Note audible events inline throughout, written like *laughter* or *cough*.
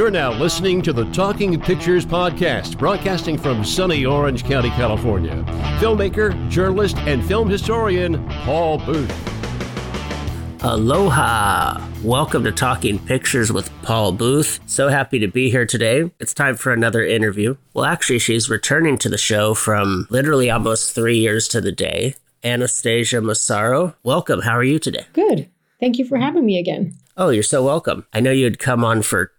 You're now listening to the Talking Pictures Podcast, broadcasting from sunny Orange County, California. Filmmaker, journalist, and film historian Paul Booth. Aloha! Welcome to Talking Pictures with Paul Booth. So happy to be here today. It's time for another interview. Well, actually, she's returning to the show from literally almost three years to the day. Anastasia Massaro, welcome. How are you today? Good. Thank you for having me again. Oh, you're so welcome. I know you'd come on for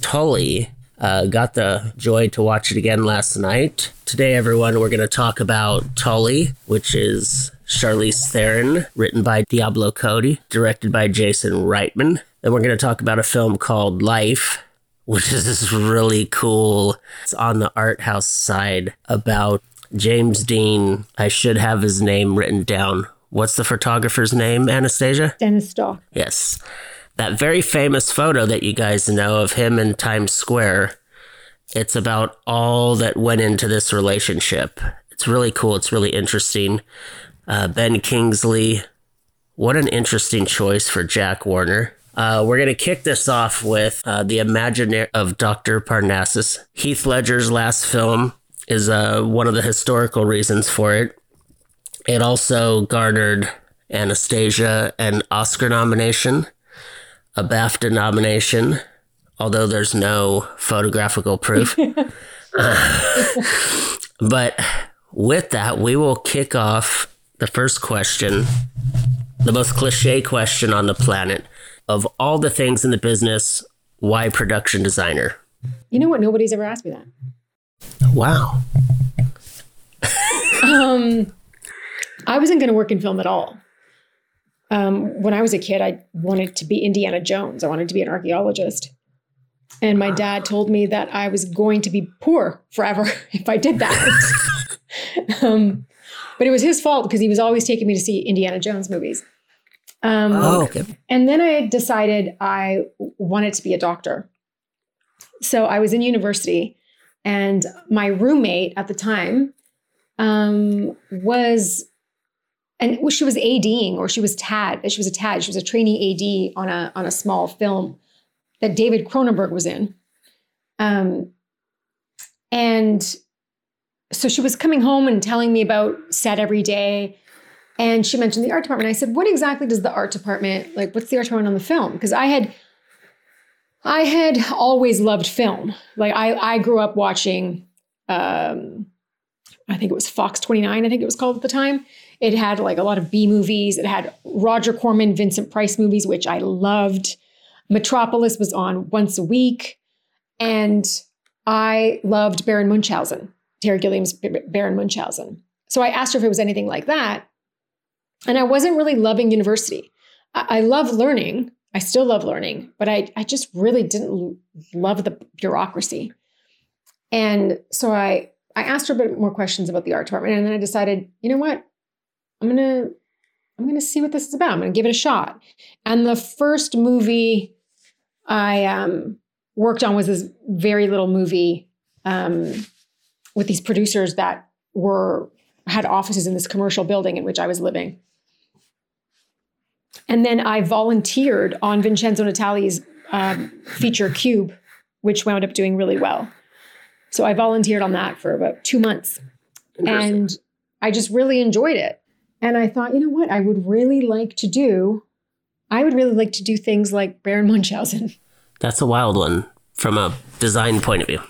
Tully. Uh, got the joy to watch it again last night. Today, everyone, we're going to talk about Tully, which is Charlize Theron, written by Diablo Cody, directed by Jason Reitman. Then we're going to talk about a film called Life, which is this really cool. It's on the art house side about James Dean. I should have his name written down. What's the photographer's name, Anastasia? Dennis Stock. Yes. That very famous photo that you guys know of him in Times Square. It's about all that went into this relationship. It's really cool. It's really interesting. Uh, ben Kingsley, what an interesting choice for Jack Warner. Uh, we're going to kick this off with uh, The Imaginarium of Dr. Parnassus. Heath Ledger's last film is uh, one of the historical reasons for it. It also garnered Anastasia an Oscar nomination, a BAFTA nomination, although there's no photographical proof. *laughs* *laughs* but with that, we will kick off the first question, the most cliche question on the planet. Of all the things in the business, why production designer? You know what? Nobody's ever asked me that. Wow. um, I wasn't going to work in film at all. Um, when I was a kid, I wanted to be Indiana Jones. I wanted to be an archaeologist. And my dad told me that I was going to be poor forever *laughs* if I did that. *laughs* um, but it was his fault because he was always taking me to see Indiana Jones movies. Um, oh, okay. And then I decided I wanted to be a doctor. So I was in university, and my roommate at the time um, was, and she was ADing or she was TAD. She was a TAD. She was a trainee AD on a on a small film that David Cronenberg was in. Um, and so she was coming home and telling me about set every day. And she mentioned the art department. I said, what exactly does the art department, like, what's the art department on the film? Because I had, I had always loved film. Like, I, I grew up watching, um, I think it was Fox 29, I think it was called at the time. It had like a lot of B movies. It had Roger Corman, Vincent Price movies, which I loved. Metropolis was on once a week. And I loved Baron Munchausen, Terry Gilliam's Baron Munchausen. So I asked her if it was anything like that. And I wasn't really loving university. I, I love learning. I still love learning, but I, I just really didn't love the bureaucracy. And so I, I asked her a bit more questions about the art department. And then I decided, you know what? I'm going to I'm to see what this is about. I'm going to give it a shot. And the first movie I um, worked on was this very little movie um, with these producers that were had offices in this commercial building in which I was living. And then I volunteered on Vincenzo Natali's um, feature Cube, which wound up doing really well. So I volunteered on that for about two months. And I just really enjoyed it. And I thought, you know what? I would really like to do, I would really like to do things like Baron Munchausen. That's a wild one from a design point of view.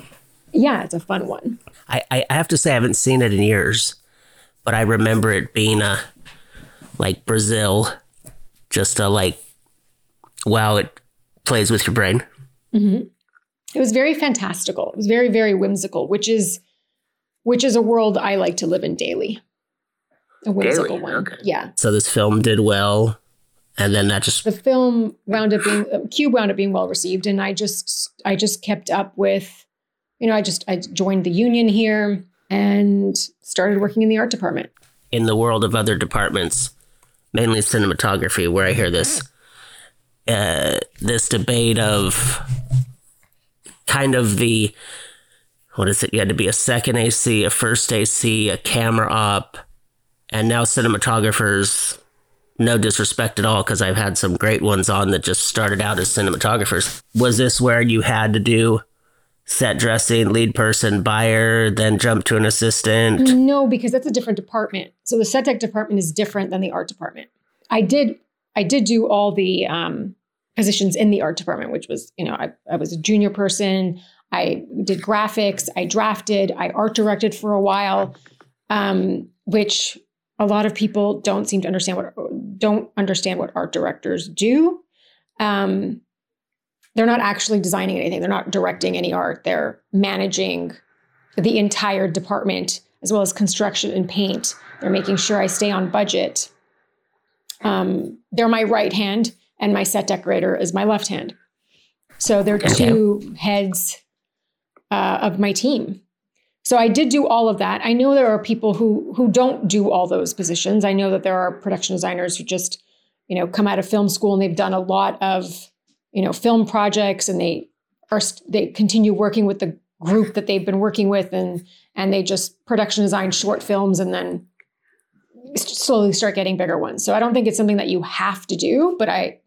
Yeah, it's a fun one. I, I have to say, I haven't seen it in years, but I remember it being a, like Brazil, just a like, wow, it plays with your brain. Mm-hmm. It was very fantastical. It was very, very whimsical, which is, which is a world I like to live in daily a whimsical Daily, one. okay. Yeah. So this film did well, and then that just The film wound up being uh, Cube wound up being well received, and I just I just kept up with, you know, I just I joined the union here and started working in the art department. in the world of other departments, mainly cinematography, where I hear this uh, this debate of kind of the what is it? You had to be a second AC, a first AC, a camera op, and now cinematographers no disrespect at all, because I've had some great ones on that just started out as cinematographers. Was this where you had to do set dressing, lead person, buyer, then jump to an assistant? No, because that's a different department. So the set dec department is different than the art department. I did I did do all the um, positions in the art department, which was, you know, I, I was a junior person. I did graphics, I drafted, I art directed for a while, um, which a lot of people don't seem to understand what don't understand what art directors do. Um, they're not actually designing anything. They're not directing any art. They're managing the entire department as well as construction and paint. They're making sure I stay on budget. Um, they're my right hand, and my set decorator is my left hand. So they're two heads uh, of my team. So I did do all of that. I know there are people who who don't do all those positions. I know that there are production designers who just, you know, come out of film school and they've done a lot of, you know, film projects and they are they continue working with the group that they've been working with and and they just production design short films and then slowly start getting bigger ones. So I don't think it's something that you have to do, but I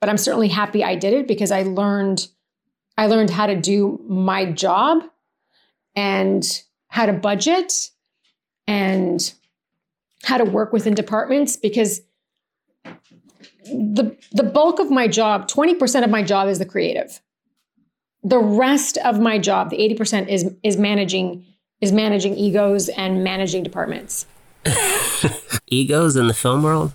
but I'm certainly happy I did it because I learned I learned how to do my job and how to budget and how to work within departments because the the bulk of my job 20% of my job is the creative the rest of my job the 80% is is managing is managing egos and managing departments *laughs* egos in the film world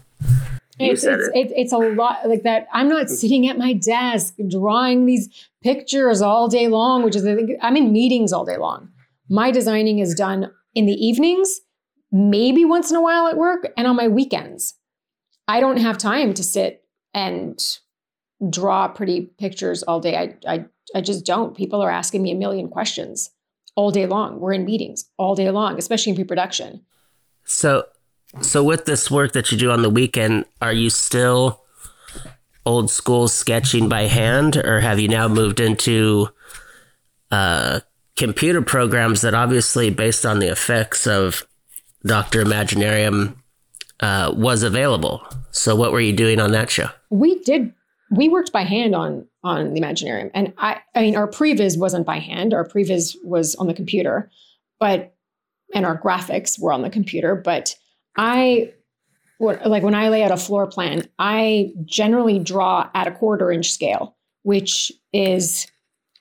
it's, it's, it. it's, a lot like that. I'm not sitting at my desk drawing these pictures all day long, which is I think I'm in meetings all day long. My designing is done in the evenings, maybe once in a while at work, and on my weekends. I don't have time to sit and draw pretty pictures all day. I, I, I just don't. People are asking me a million questions all day long. We're in meetings all day long, especially in pre production. So so with this work that you do on the weekend, are you still old school sketching by hand, or have you now moved into uh, computer programs that obviously, based on the effects of Doctor Imaginarium, uh, was available? So what were you doing on that show? We did. We worked by hand on on the Imaginarium, and I. I mean, our previs wasn't by hand. Our previs was on the computer, but and our graphics were on the computer, but I like when I lay out a floor plan, I generally draw at a quarter inch scale, which is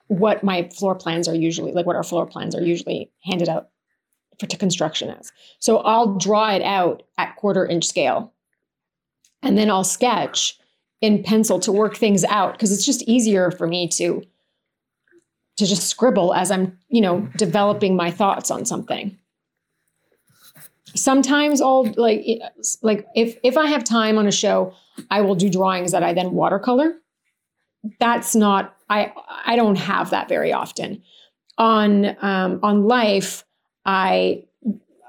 what my floor plans are usually like what our floor plans are usually handed out for to construction as. So I'll draw it out at quarter inch scale. And then I'll sketch in pencil to work things out because it's just easier for me to to just scribble as I'm, you know, developing my thoughts on something sometimes I'll like like if if I have time on a show, I will do drawings that I then watercolor. That's not I I don't have that very often. On um, on life, I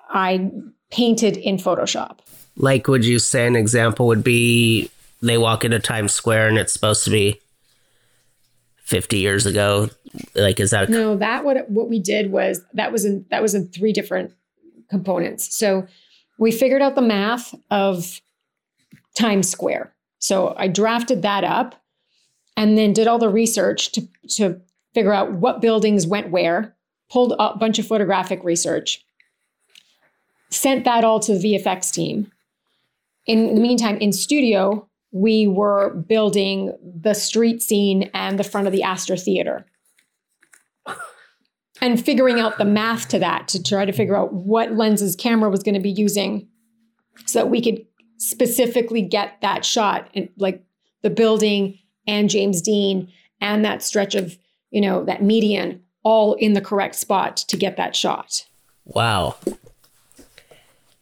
I painted in Photoshop. Like, would you say an example would be they walk into Times Square and it's supposed to be 50 years ago? Like, is that a- no? That what what we did was that was in that was in three different components. So we figured out the math of Times Square. So I drafted that up and then did all the research to, to figure out what buildings went where, pulled a bunch of photographic research, sent that all to the VFX team. In the meantime, in studio, we were building the street scene and the front of the Astor Theater and figuring out the math to that to try to figure out what lenses camera was going to be using so that we could specifically get that shot and like the building and James Dean and that stretch of, you know, that median all in the correct spot to get that shot. Wow.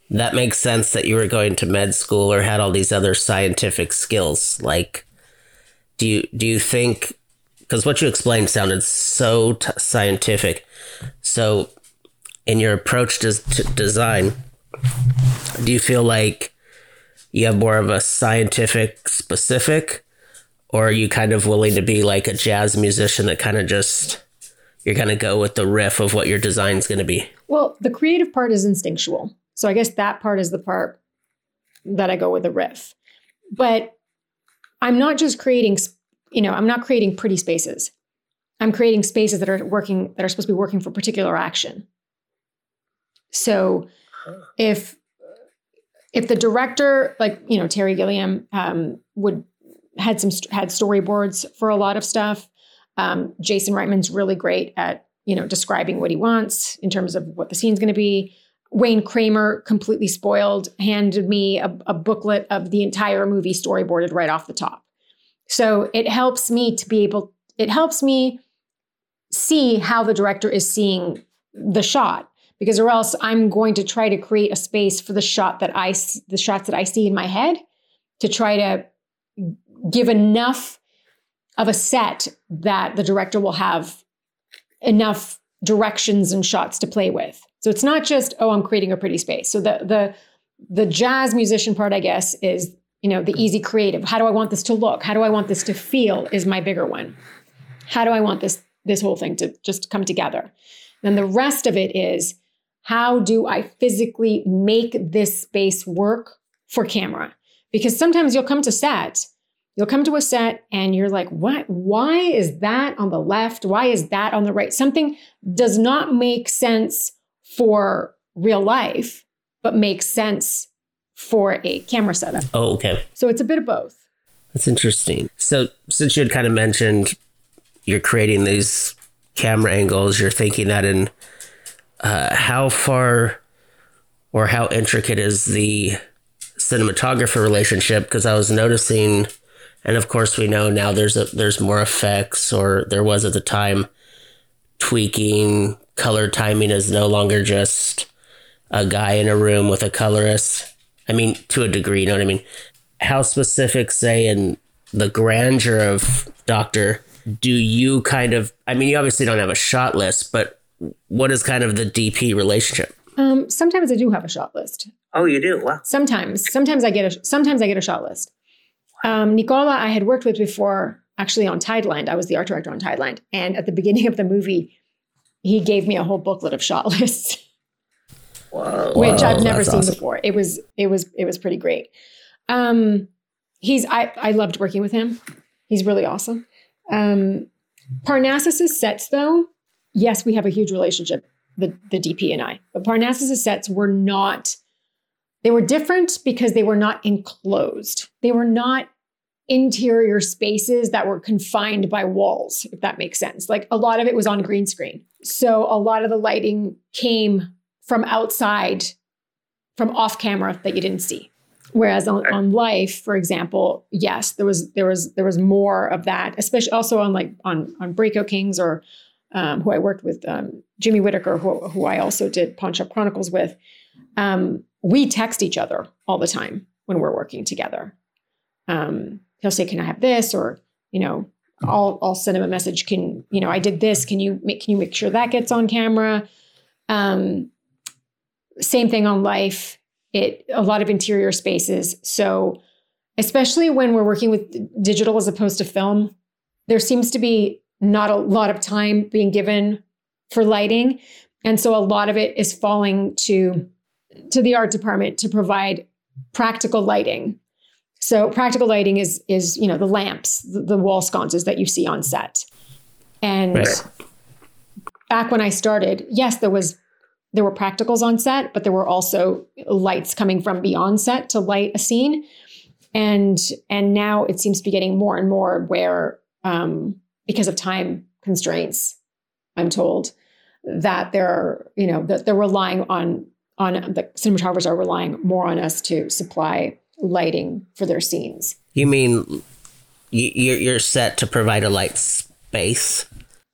That makes sense that you were going to med school or had all these other scientific skills. Like, do you do you think because what you explained sounded so t- scientific. So, in your approach to, to design, do you feel like you have more of a scientific specific, or are you kind of willing to be like a jazz musician that kind of just you're going to go with the riff of what your design's going to be? Well, the creative part is instinctual. So I guess that part is the part that I go with the riff. but I'm not just creating, you know, I'm not creating pretty spaces. I'm creating spaces that are working that are supposed to be working for particular action. So if if the director, like you know Terry Gilliam, um, would had some had storyboards for a lot of stuff. Um, Jason Reitman's really great at you know describing what he wants in terms of what the scene's going to be. Wayne Kramer, completely spoiled, handed me a, a booklet of the entire movie storyboarded right off the top. So it helps me to be able. It helps me see how the director is seeing the shot because or else I'm going to try to create a space for the shot that I the shots that I see in my head to try to give enough of a set that the director will have enough directions and shots to play with. So it's not just oh I'm creating a pretty space. So the the the jazz musician part I guess is you know the easy creative. How do I want this to look? How do I want this to feel is my bigger one. How do I want this this whole thing to just come together? Then the rest of it is how do I physically make this space work for camera? Because sometimes you'll come to set, you'll come to a set and you're like, what? Why is that on the left? Why is that on the right? Something does not make sense for real life, but makes sense for a camera setup. Oh, okay. So it's a bit of both. That's interesting. So since you had kind of mentioned you're creating these camera angles, you're thinking that in uh, how far or how intricate is the cinematographer relationship? Because I was noticing, and of course we know now there's a, there's more effects, or there was at the time tweaking. Color timing is no longer just a guy in a room with a colorist. I mean, to a degree, you know what I mean? How specific, say, in the grandeur of Doctor, do you kind of, I mean, you obviously don't have a shot list, but what is kind of the DP relationship? Um, sometimes I do have a shot list. Oh, you do? Wow. Sometimes, sometimes I get a sometimes I get a shot list. Um, Nicola, I had worked with before, actually on Tideland. I was the art director on Tideland, and at the beginning of the movie, he gave me a whole booklet of shot *laughs* lists, Whoa, which I've never seen awesome. before. It was it was it was pretty great. Um, he's I I loved working with him. He's really awesome. Um, Parnassus's sets, though, yes, we have a huge relationship, the, the DP and I. But Parnassus's sets were not, they were different because they were not enclosed. They were not interior spaces that were confined by walls, if that makes sense. Like a lot of it was on green screen. So a lot of the lighting came from outside, from off camera that you didn't see. Whereas on, on life, for example, yes, there was there was there was more of that, especially also on like on on Breakout Kings or um, who I worked with, um, Jimmy Whitaker, who, who I also did Pawn Shop Chronicles with, um, we text each other all the time when we're working together. Um, he'll say, "Can I have this?" or you know, I'll I'll send him a message. Can you know, I did this. Can you make Can you make sure that gets on camera? Um, same thing on life. It a lot of interior spaces. So especially when we're working with digital as opposed to film, there seems to be not a lot of time being given for lighting and so a lot of it is falling to to the art department to provide practical lighting so practical lighting is is you know the lamps the, the wall sconces that you see on set and Right. back when i started yes there was there were practicals on set but there were also lights coming from beyond set to light a scene and and now it seems to be getting more and more where um, because of time constraints, I'm told that they're, you know, that they're relying on on the cinematographers are relying more on us to supply lighting for their scenes. You mean you- you're, you're set to provide a light space?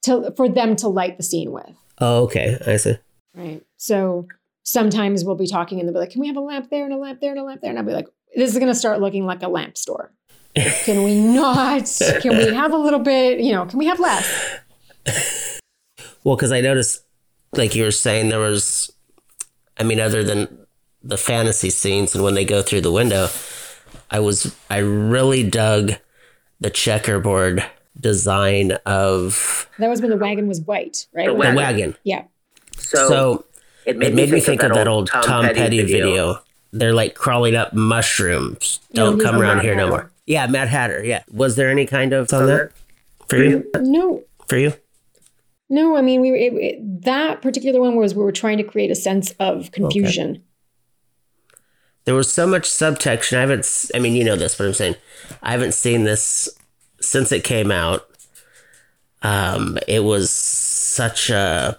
To for them to light the scene with. Oh, okay. I see. Right. So sometimes we'll be talking and they'll be like, Can we have a lamp there and a lamp there and a lamp there? And I'll be like, This is gonna start looking like a lamp store. Can we not? Can we have a little bit, you know, can we have less? *laughs* Well, because I noticed, like you were saying, there was, I mean, other than the fantasy scenes and when they go through the window, I was, I really dug the checkerboard design of That was when the wagon was white, right? the wagon. Yeah. So, it made, me think of that old Tom, Petty, video. they're like crawling up mushrooms. Don't he's come around Mad here no more. Yeah, Mad Hatter. Yeah. Was there any kind of on that for you? No, For you? no. I mean, we it, it- that particular one was we were trying to create a sense of confusion. There was so much subtext. and I haven't. s- I mean, you know this, but I'm saying I haven't seen this since it came out. Um, it was such a,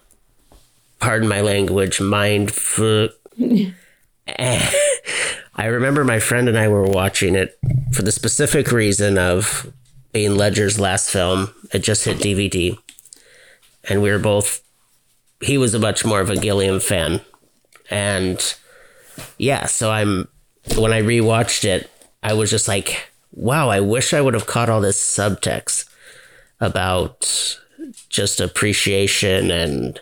pardon my language, mind fuck. Eh. *laughs* I remember my friend and I were watching it for the specific reason of being Ledger's last film. It just hit DVD, and we were both. He was a much more of a Gilliam fan, and yeah, so I'm when I rewatched it, I was just like, wow, I wish I would have caught all this subtext about just appreciation and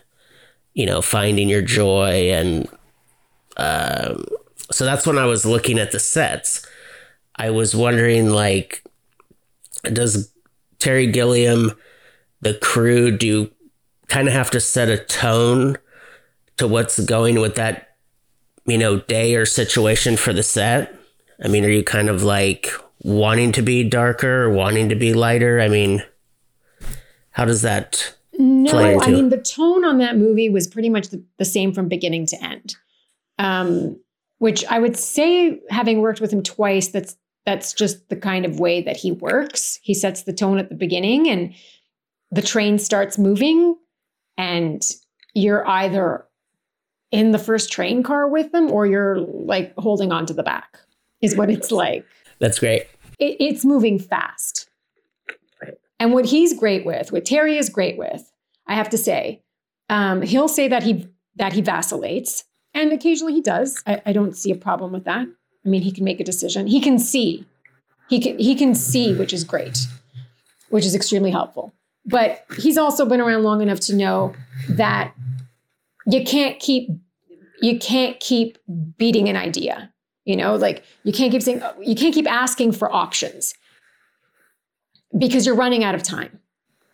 you know finding your joy and um, so that's when I was looking at the sets. I was wondering like, does Terry Gilliam, the crew, do kind of have to set a tone to what's going with that you know, day or situation for the set? I mean, are you kind of like wanting to be darker or wanting to be lighter? I mean, how does that No, I mean the tone on that movie was pretty much the, the same from beginning to end. Um, which I would say, having worked with him twice, that's that's just the kind of way that he works. He sets the tone at the beginning, and the train starts moving, and you're either in the first train car with them, or you're like holding on to the back. Is what it's like That's great. it, it's moving fast. And what he's great with, what Terry is great with, I have to say, um, he'll say that he that he vacillates, and occasionally he does. I, I don't see a problem with that. I mean, he can make a decision. He can see, he can he can see, which is great, which is extremely helpful. But he's also been around long enough to know that you can't keep you can't keep beating an idea you know like you can't keep saying you can't keep asking for options because you're running out of time.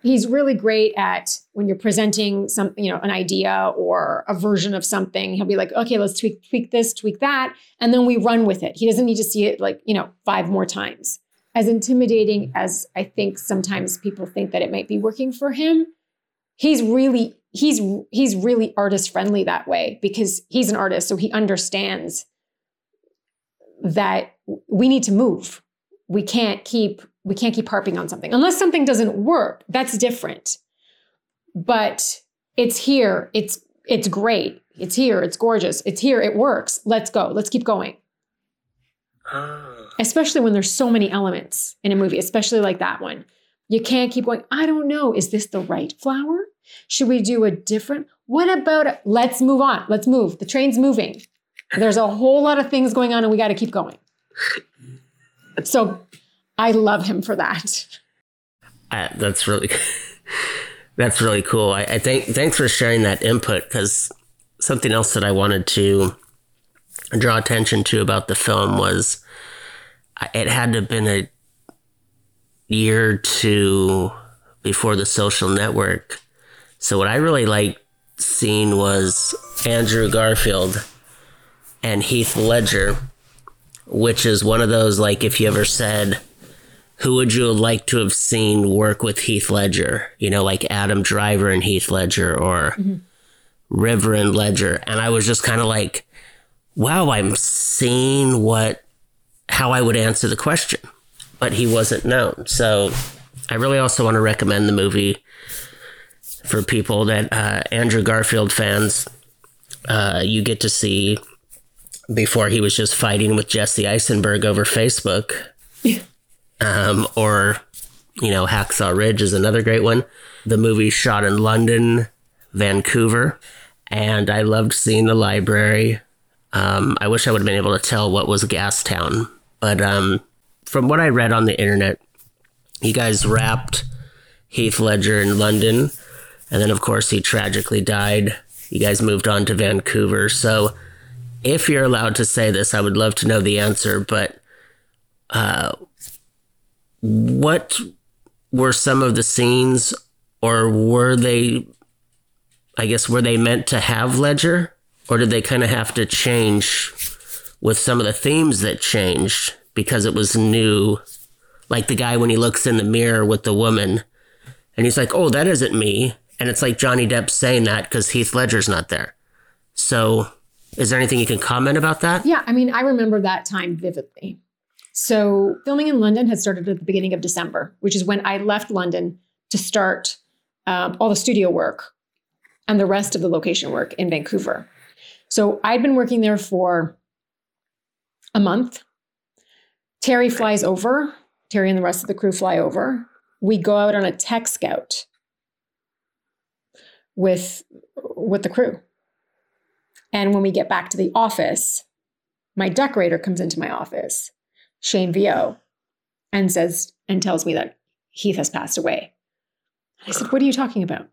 He's really great at when you're presenting some you know an idea or a version of something he'll be like okay let's tweak tweak this tweak that and then we run with it. He doesn't need to see it like you know five more times. As intimidating as i think sometimes people think that it might be working for him he's really he's he's really artist friendly that way because he's an artist so he understands that we need to move we can't keep we can't keep harping on something. Unless something doesn't work that's different. But it's here it's it's great. It's here it's gorgeous. It's here it works. Let's go. Let's keep going. Ah. Especially when there's so many elements in a movie especially like that one. You can't keep going i don't know. Is this the right flower? Should we do a different what about a, let's move on. Let's move. The train's moving. There's a whole lot of things going on and we got to keep going so i love him for that Uh, that's really *laughs* that's really cool. I, I think thanks for sharing that input because something else that I wanted to draw attention to about the film was it had to have been a year two before the social network. So what I really liked seeing was Andrew Garfield and Heath Ledger, which is one of those like if you ever said who would you like to have seen work with Heath Ledger? You know, like Adam Driver and Heath Ledger or River and Ledger. And I was just kind of like, wow, I'm seeing what, how I would answer the question. But he wasn't known. So I really also want to recommend the movie for people that uh, Andrew Garfield fans. Uh, you get to see before he was just fighting with Jesse Eisenberg over Facebook. Um, or you know hacksaw ridge is another great one. The movie shot in london vancouver and i loved seeing the library. Um, i wish i would have been able to tell what was gastown but um, from what i read on the internet you guys wrapped heath ledger in london and then of course he tragically died. You guys moved on to vancouver. So if you're allowed to say this i would love to know the answer but uh, what were some of the scenes or were they i guess were they meant to have ledger or did they kind of have to change with some of the themes that changed because it was new. Like the guy when he looks in the mirror with the woman and he's like, oh, that isn't me. And it's like Johnny Depp saying that because Heath Ledger's not there. So is there anything you can comment about that? Yeah, I mean, I remember that time vividly. So filming in London had started at the beginning of December, which is when I left London to start um, all the studio work and the rest of the location work in Vancouver. So I'd been working there for a month. Terry flies over. Terry and the rest of the crew fly over. We go out on a tech scout with with the crew. And when we get back to the office, my decorator comes into my office, Shane Vieau, and says and tells me that Heath has passed away. I said, What are you talking about?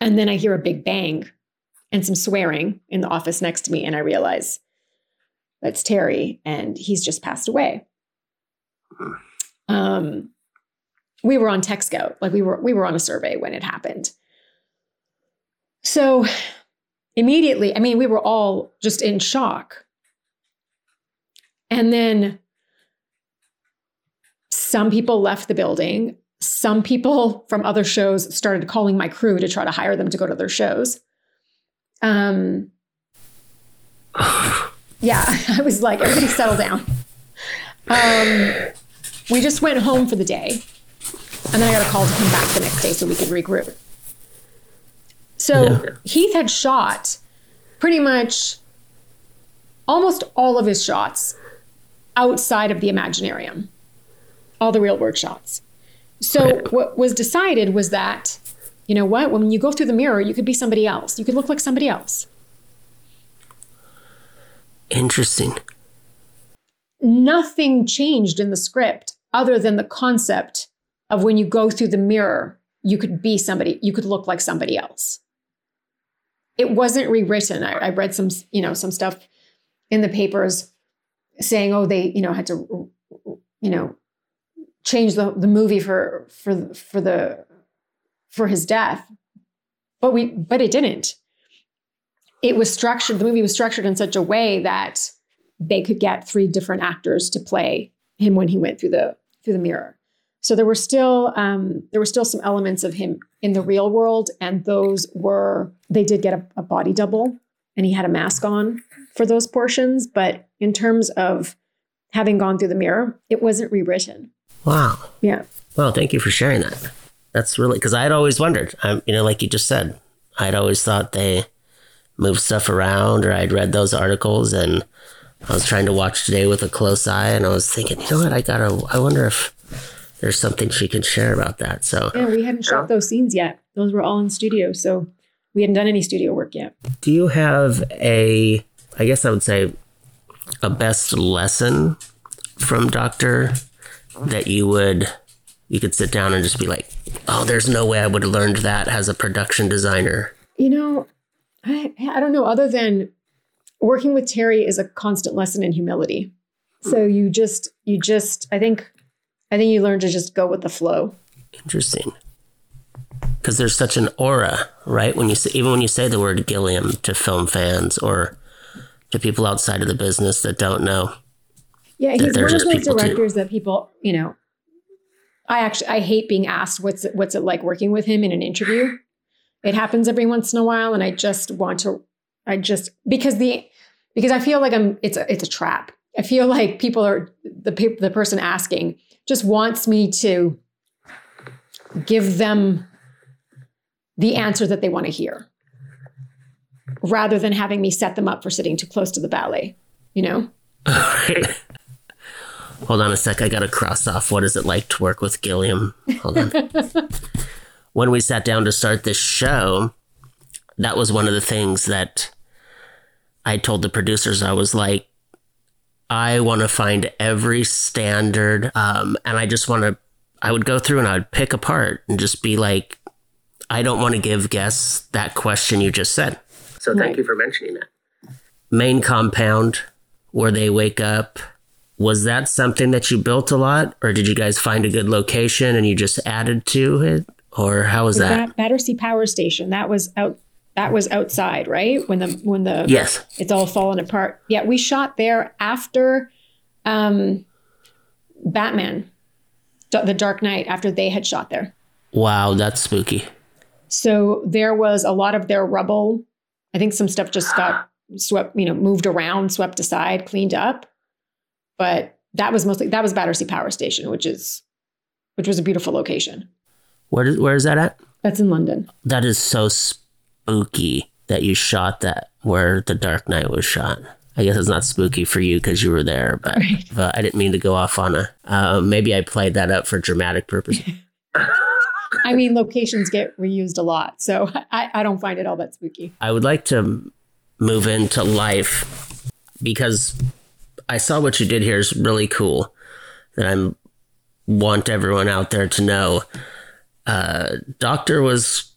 And then I hear a big bang and some swearing in the office next to me, and I realize that's Terry, and he's just passed away. Um, we were on Tech Scout, like we were we were on a survey when it happened. So immediately, I mean, we were all just in shock. And then some people left the building. Some people from other shows started calling my crew to try to hire them to go to their shows. Um, yeah, *laughs* I was like, everybody settle down. Um, we just went home for the day. And then I got a call to come back the next day so we could regroup. So yeah. Heath had shot pretty much almost all of his shots outside of the Imaginarium, all the real world shots. So right. what was decided was that, you know what, when you go through the mirror, you could be somebody else. You could look like somebody else. Interesting. Nothing changed in the script other than the concept of when you go through the mirror, you could be somebody, you could look like somebody else it wasn't rewritten. I, I read some, you know, some stuff in the papers saying, oh, they, you know, had to, you know, change the, the movie for for for the for his death. But we but it didn't. It was structured, the movie was structured in such a way that they could get three different actors to play him when he went through the through the mirror. So there were still um, there were still some elements of him in the real world, and those were they did get a, a body double, and he had a mask on for those portions. But in terms of having gone through the mirror, it wasn't rewritten. Wow. Yeah. Well, thank you for sharing that. That's really because I had always wondered. Um, you know, like you just said, I'd always thought they moved stuff around, or I'd read those articles, and I was trying to watch today with a close eye, and I was thinking, you know what? I gotta. I wonder if there's something she can share about that. So yeah, we hadn't shot those scenes yet. Those were all in studio, so we hadn't done any studio work yet. Do you have a? I guess I would say a best lesson from Doctor that you would you could sit down and just be like, oh, there's no way I would have learned that as a production designer. You know, I I don't know. Other than working with Terry is a constant lesson in humility. So you just you just I think I think you learn to just go with the flow. Interesting. Because there's such an aura, right? When you say, even when you say the word Gilliam to film fans or to people outside of the business that don't know. Yeah, he's one of those directors too. that people, you know, I actually I hate being asked what's it, what's it like working with him in an interview. It happens every once in a while, and I just want to, I just because the because I feel like I'm it's a it's a trap. I feel like people are the the person asking just wants me to give them the answer that they want to hear rather than having me set them up for sitting too close to the ballet, you know? *laughs* Hold on a sec. I got to cross off. What is it like to work with Gilliam? Hold on. *laughs* when we sat down to start this show, that was one of the things that I told the producers. I was like, I want to find every standard. Um, and I just want to, I would go through and I would pick apart and just be like, I don't want to give guests that question you just said. So thank right. you for mentioning that. Main compound where they wake up. Was that something that you built a lot, or did you guys find a good location and you just added to it, or how was that? that? Battersea Power Station. That was out that was outside, right? When the when the Yes. it's all fallen apart. Yeah, we shot there after um Batman, The Dark Knight, after they had shot there. Wow, that's spooky. So there was a lot of their rubble. I think some stuff just got swept, you know, moved around, swept aside, cleaned up. But that was mostly that was Battersea Power Station, which is which was a beautiful location. Where is, where is that at? That's in London. That is so spooky that you shot that where the Dark Knight was shot. I guess it's not spooky for you because you were there, but, Right. but I didn't mean to go off on a. Uh, maybe I played that up for dramatic purposes. *laughs* I mean, locations get reused a lot, so I, I don't find it all that spooky. I would like to move into life because I saw what you did here is really cool. That I want everyone out there to know. Uh, Doctor was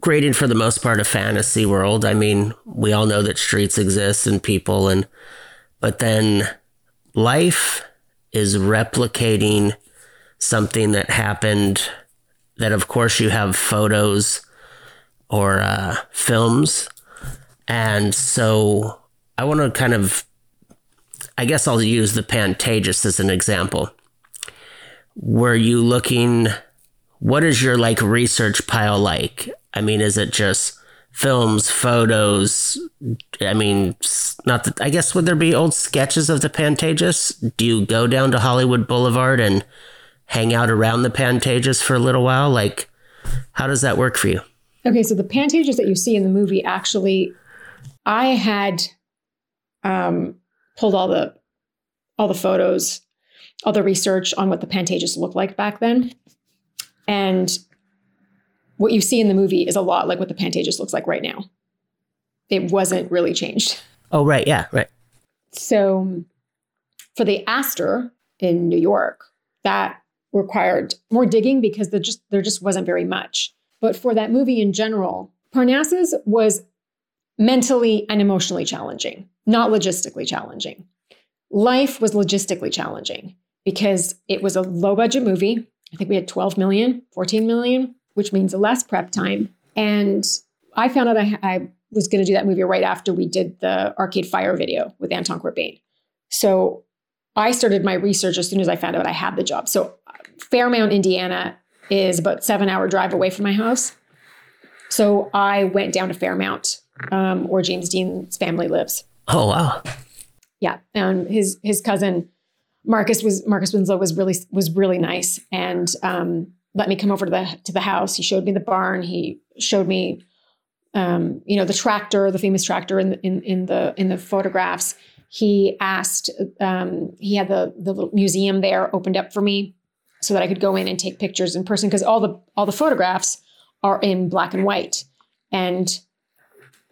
created for the most part a fantasy world. I mean, we all know that streets exist and people, and but then life is replicating something that happened. That of course you have photos or uh, films and so I want to kind of, I guess I'll use the Pantages as an example. Were you looking, what is your like research pile like? I mean, is it just films, photos? I mean, not that, I guess, would there be old sketches of the Pantages? Do you go down to Hollywood Boulevard and hang out around the Pantages for a little while? Like, how does that work for you? Okay, so the Pantages that you see in the movie actually, I had um, pulled all the all the photos, all the research on what the Pantages looked like back then, and what you see in the movie is a lot like what the Pantages looks like right now. It wasn't really changed. Oh, right. Yeah, right. So for the Astor in New York, that required more digging because there just there just wasn't very much. But for that movie in general, Parnassus was mentally and emotionally challenging, not logistically challenging. Life was logistically challenging because it was a low budget movie. I think we had 12 million, 14 million, which means less prep time. And I found out I, I was going to do that movie right after we did the Arcade Fire video with Anton Corbijn. So I started my research as soon as I found out I had the job. So Fairmount, Indiana is about seven hour drive away from my house. So I went down to Fairmount, um, where James Dean's family lives. Oh, wow. Yeah, and his his cousin Marcus was Marcus Winslow was really was really nice and um, let me come over to the to the house. He showed me the barn. He showed me, um, you know, the tractor, the famous tractor in the, in in the in the photographs. He asked. Um, he had the the museum there opened up for me so that I could go in and take pictures in person because all the all the photographs are in black and white and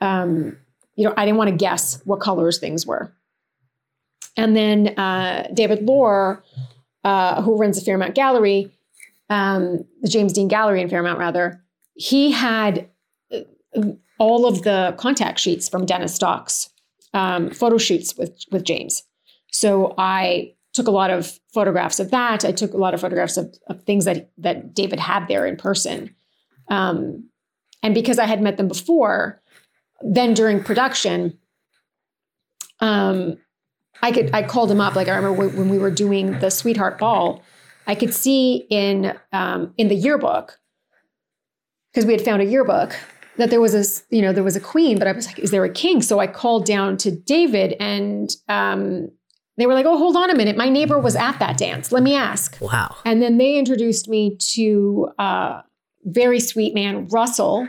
um, you know, I didn't want to guess what colors things were. And then uh, David Loehr, uh, who runs the Fairmount Gallery, um, the James Dean Gallery in Fairmount, rather, he had uh, all of the contact sheets from Dennis Stock's um, photo shoots with with James. So I took a lot of photographs of that. I took a lot of photographs of, of things that that David had there in person. Um, and because I had met them before, then during production, um, I could I called him up. Like I remember when we were doing the Sweetheart Ball, I could see in um, in the yearbook because we had found a yearbook that there was a you know there was a queen, but I was like, is there a king? So I called down to David, and um, they were like, oh, hold on a minute, my neighbor was at that dance. Let me ask. Wow. And then they introduced me to a very sweet man, Russell,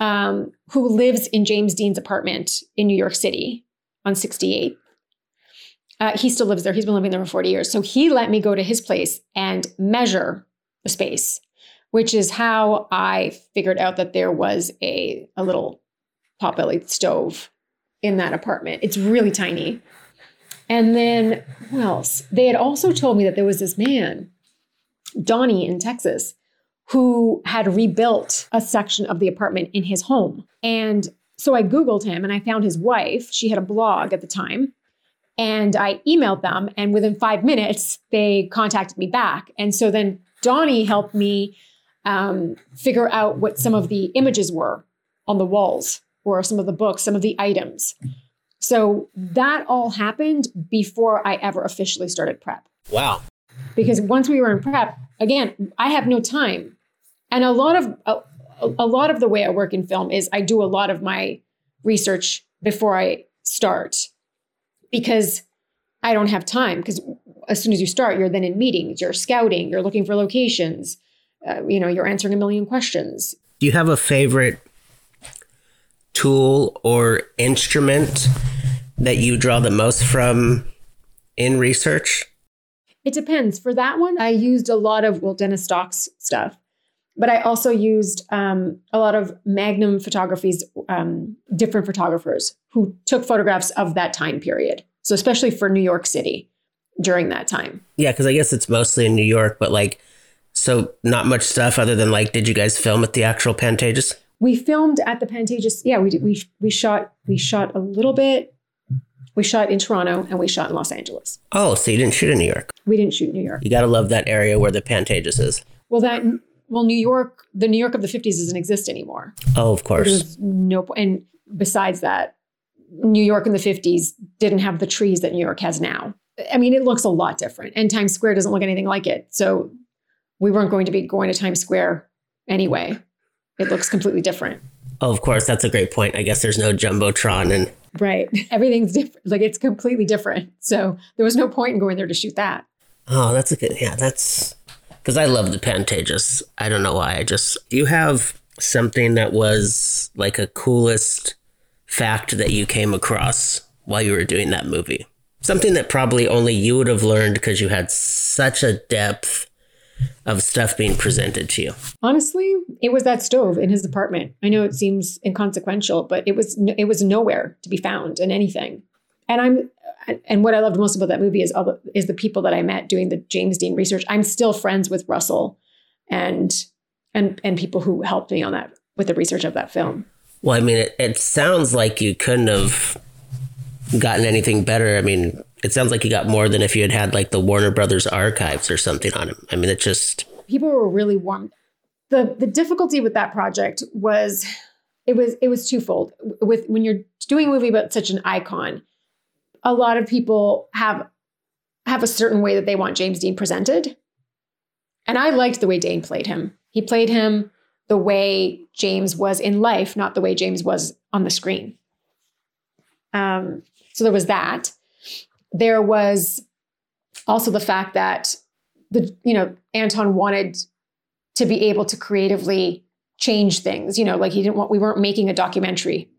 um, who lives in James Dean's apartment in New York City on 68. Uh, he still lives there. He's been living there for 40 years. So he let me go to his place and measure the space, which is how I figured out that there was a, a little potbelly stove in that apartment. It's really tiny. And then who else? They had also told me that there was this man, Donnie in Texas, who had rebuilt a section of the apartment in his home. And so I Googled him and I found his wife. She had a blog at the time. And I emailed them. And within five minutes, they contacted me back. And so then Donnie helped me um, figure out what some of the images were on the walls or some of the books, some of the items. So that all happened before I ever officially started prep. Wow. Because once we were in prep, again, I have no time. And a lot of a, a lot of the way I work in film is I do a lot of my research before I start because I don't have time because as soon as you start, you're then in meetings, you're scouting, you're looking for locations, uh, you know, you're answering a million questions. Do you have a favorite tool or instrument that you draw the most from in research? It depends. For that one, I used a lot of, well, Dennis Stock's stuff, but I also used um, a lot of Magnum Photography's um, different photographers who took photographs of that time period. So, especially for New York City during that time. Yeah, because I guess it's mostly in New York, but like, so not much stuff other than like, did you guys film at the actual Pantages? We filmed at the Pantages. Yeah, we did. We we shot we shot a little bit. We shot in Toronto and we shot in Los Angeles. Oh, so you didn't shoot in New York? We didn't shoot in New York. You got to love that area where the Pantages is. Well, that well, New York, the New York of the fifties doesn't exist anymore. Oh, of course. There's no and besides that, New York in the fifties didn't have the trees that New York has now. I mean, it looks a lot different, and Times Square doesn't look anything like it. So we weren't going to be going to Times Square anyway. It looks completely different. Oh, of course. That's a great point. I guess there's no jumbotron and Right. *laughs* Everything's different. Like it's completely different. So there was no point in going there to shoot that. Oh, that's a good. Yeah, that's because I love the Pantages. I don't know why. I just you have something that was like a coolest fact that you came across while you were doing that movie? Something that probably only you would have learned because you had such a depth of stuff being presented to you. Honestly, it was that stove in his apartment. I know it seems inconsequential, but it was it was nowhere to be found in anything. And I'm and what I loved most about that movie is all the, is the people that I met doing the James Dean research. I'm still friends with Russell and and and people who helped me on that with the research of that film. Well, I mean, it, it sounds like you couldn't have gotten anything better. I mean, it sounds like you got more than if you had had like the Warner Brothers archives or something on him. I mean, it just people were really warm. the The difficulty with that project was it was it was twofold. With when you're doing a movie about such an icon, a lot of people have have a certain way that they want James Dean presented, and I liked the way Dane played him. He played him the way James was in life, not the way James was on the screen. Um, so there was that there was also the fact that the you know Anton wanted to be able to creatively change things. You know, like he didn't want we weren't making a documentary.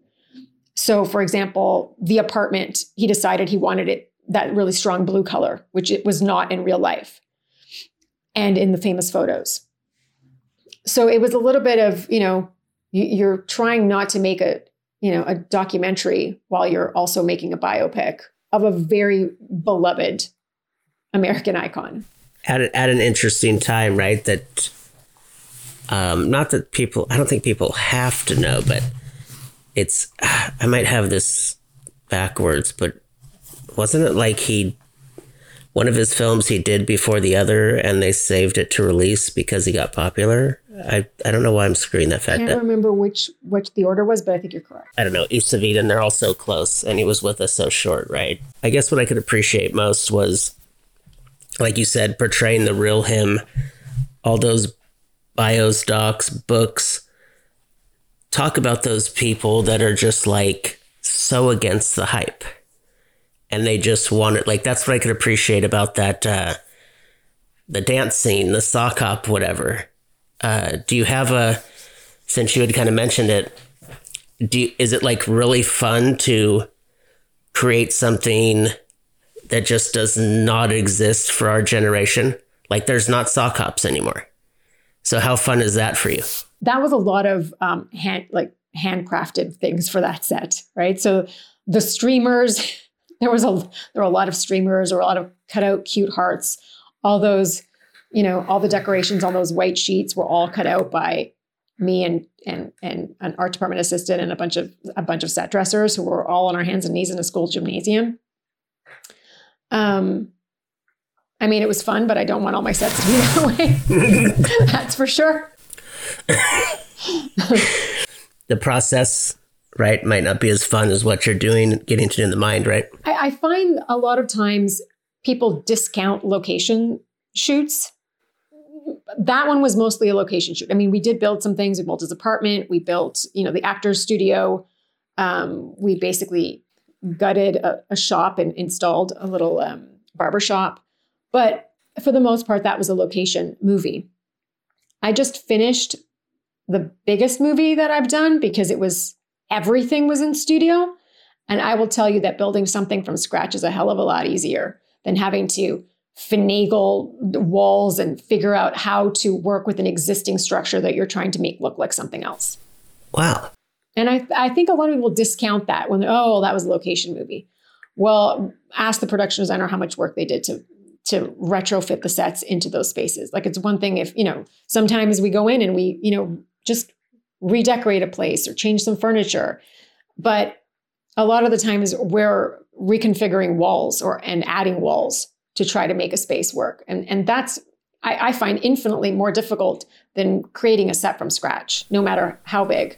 So, for example, the apartment, he decided he wanted it that really strong blue color, which it was not in real life and in the famous photos. So it was a little bit of, you know, you're trying not to make a, you know, a documentary while you're also making a biopic of a very beloved American icon. At, at an interesting time, right? That, um, not that people, I don't think people have to know, but it's, *sighs* I might have this backwards, but wasn't it like he, one of his films he did before the other and they saved it to release because he got popular? I, I don't know why I'm screwing that fact up. I can't remember which which the order was, but I think you're correct. I don't know. East of Eden, they're all so close, and he was with us so short, right? I guess what I could appreciate most was, like you said, portraying the real him, all those bios, docs, books. Talk about those people that are just like so against the hype. And they just want it. Like, that's what I could appreciate about that, uh, the dance scene, the sock hop, whatever uh, do you have a since you had kind of mentioned it do you, is it like really fun to create something that just does not exist for our generation like there's not sock hops anymore so how fun is that for you? That was a lot of um, hand like handcrafted things for that set right? So the streamers *laughs* there was a there were a lot of streamers or a lot of cut out cute hearts. All those you know, all the decorations on those white sheets were all cut out by me and and and an art department assistant and a bunch of a bunch of set dressers who were all on our hands and knees in a school gymnasium. Um, I mean, it was fun, but I don't want all my sets to be *laughs* that way. *laughs* That's for sure. *laughs* the process, right, might not be as fun as what you're doing, getting to do in the mind, right? I, I find a lot of times people discount location shoots. That one was mostly a location shoot. I mean, we did build some things. We built his apartment. We built, you know, the actor's studio. Um, we basically gutted a, a, shop and installed a little um, barber shop. But for the most part, that was a location movie. I just finished the biggest movie that I've done because it was everything was in studio. And I will tell you that building something from scratch is a hell of a lot easier than having to finagle the walls and figure out how to work with an existing structure that you're trying to make look like something else. Wow. And I, I think a lot of people discount that when, oh, that was a location movie. Well, ask the production designer how much work they did to to retrofit the sets into those spaces. Like it's one thing if, you know, sometimes we go in and we, you know, just redecorate a place or change some furniture. But a lot of the times we're reconfiguring walls or and adding walls to try to make a space work. And and that's I, I find infinitely more difficult than creating a set from scratch, no matter how big.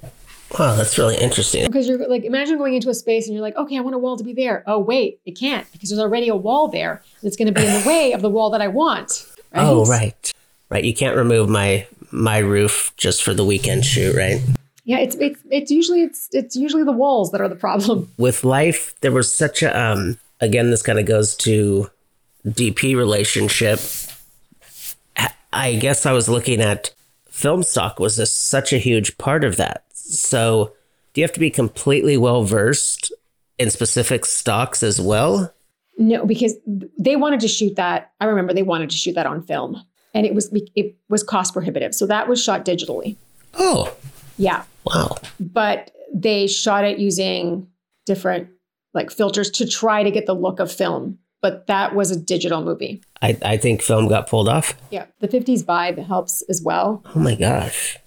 Wow, that's really interesting. Because you're like, imagine going into a space and you're like, okay, I want a wall to be there. Oh, wait, it can't because there's already a wall there that's going to be in the *sighs* way of the wall that I want. Right? Oh, right, right. You can't remove my my roof just for the weekend shoot, right? Yeah, it's it's it's usually it's it's usually the walls that are the problem. *laughs* With life, there was such a um. Again, this kind of goes to DP relationship. I guess I was looking at film stock was a, such a huge part of that so, do you have to be completely well versed in specific stocks as well? No, because they wanted to shoot that. I remember they wanted to shoot that on film, and it was it was cost prohibitive. So that was shot digitally. Oh, yeah. Wow. But they shot it using different like filters to try to get the look of film. But that was a digital movie. I, I think film got pulled off. Yeah. The 50s vibe helps as well. Oh my gosh.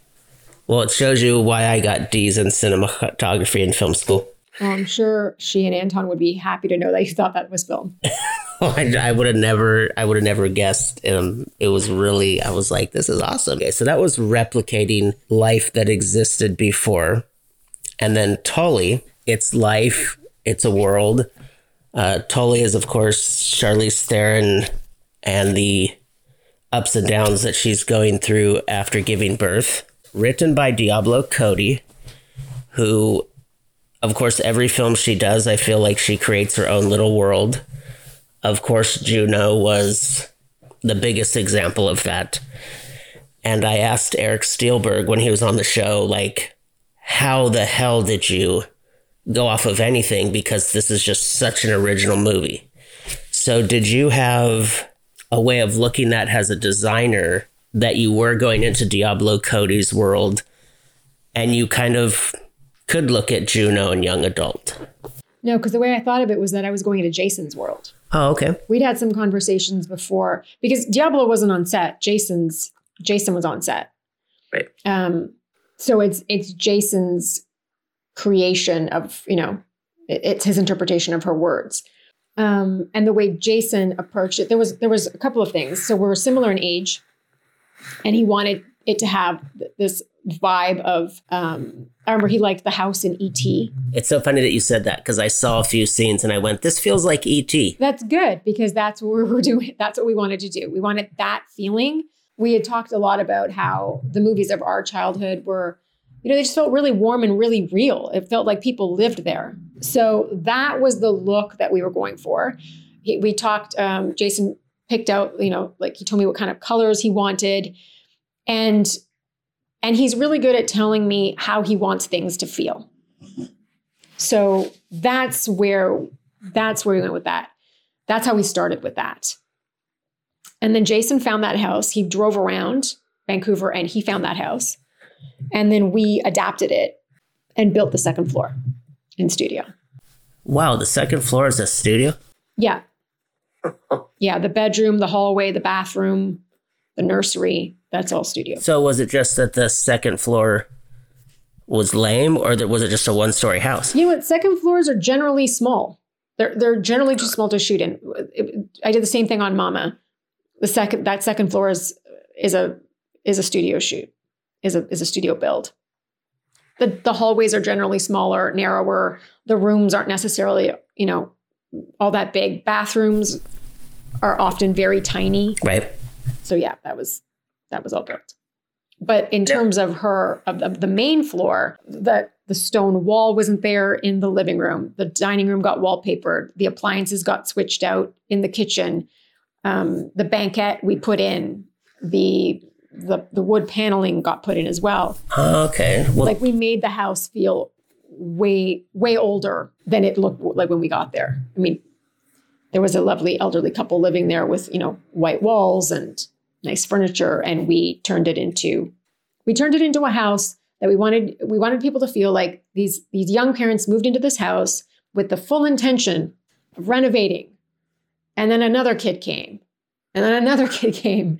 Well, it shows you why I got D's in cinematography in film school. Well, I'm sure she and Anton would be happy to know that you thought that was film. *laughs* I, I would have never, I would have never guessed. Um, it was really, I was like, this is awesome. Okay, so that was replicating life that existed before, and then Tully, it's life, it's a world. Uh, Tully is, of course, Charlize Theron and the ups and downs that she's going through after giving birth written by Diablo Cody, who, of course, every film she does, I feel like she creates her own little world. Of course, Juno was the biggest example of that. And I asked Eric Steelberg when he was on the show, like, how the hell did you go off of anything? Because this is just such an original movie. So, did you have a way of looking at as a designer that you were going into Diablo Cody's world and you kind of could look at Juno and young adult. No, because the way I thought of it was that I was going into Jason's world. Oh, okay. We'd had some conversations before because Diablo wasn't on set. Jason's Jason was on set. Right. Um, so it's it's Jason's creation of, you know, it's his interpretation of her words. Um, and the way Jason approached it, there was there was a couple of things. So we're similar in age and he wanted it to have this vibe of um, I remember he liked the house in ET. It's so funny that you said that because I saw a few scenes and I went, "This feels like ET." That's good because that's what we were *laughs* doing. That's what we wanted to do. We wanted that feeling. We had talked a lot about how the movies of our childhood were, you know, they just felt really warm and really real. It felt like people lived there. So that was the look that we were going for. He, we talked. Um, Jason picked out, you know, like he told me what kind of colors he wanted. And and he's really good at telling me how he wants things to feel. So that's where that's where we went with that. That's how we started with that. And then Jason found that house. He drove around Vancouver and he found that house. And then we adapted it and built the second floor in studio. Wow, the second floor is a studio? Yeah *laughs* yeah, the bedroom, the hallway, the bathroom, the nursery, that's all studio. So was it just that the second floor was lame or was it just a one story house? You know what? Second floors are generally small. They're, they're generally too small to shoot in. I did the same thing on Mama. The second that second floor is is a is a studio shoot, is a is a studio build. the, the hallways are generally smaller, narrower. The rooms aren't necessarily, you know, all that big. Bathrooms are often very tiny. Right. So yeah, that was that was all built. But in terms of her of, the main floor, the the stone wall wasn't there in the living room. The dining room got wallpapered. The appliances got switched out in the kitchen. Um, the banquette we put in. The the the wood paneling got put in as well. Okay. Well, Like we made the house feel way way older than it looked like when we got there. I mean, there was a lovely elderly couple living there with you know white walls and nice furniture, and we turned it into we turned it into a house that we wanted we wanted people to feel like these these young parents moved into this house with the full intention of renovating, and then another kid came, and then another *laughs* kid came,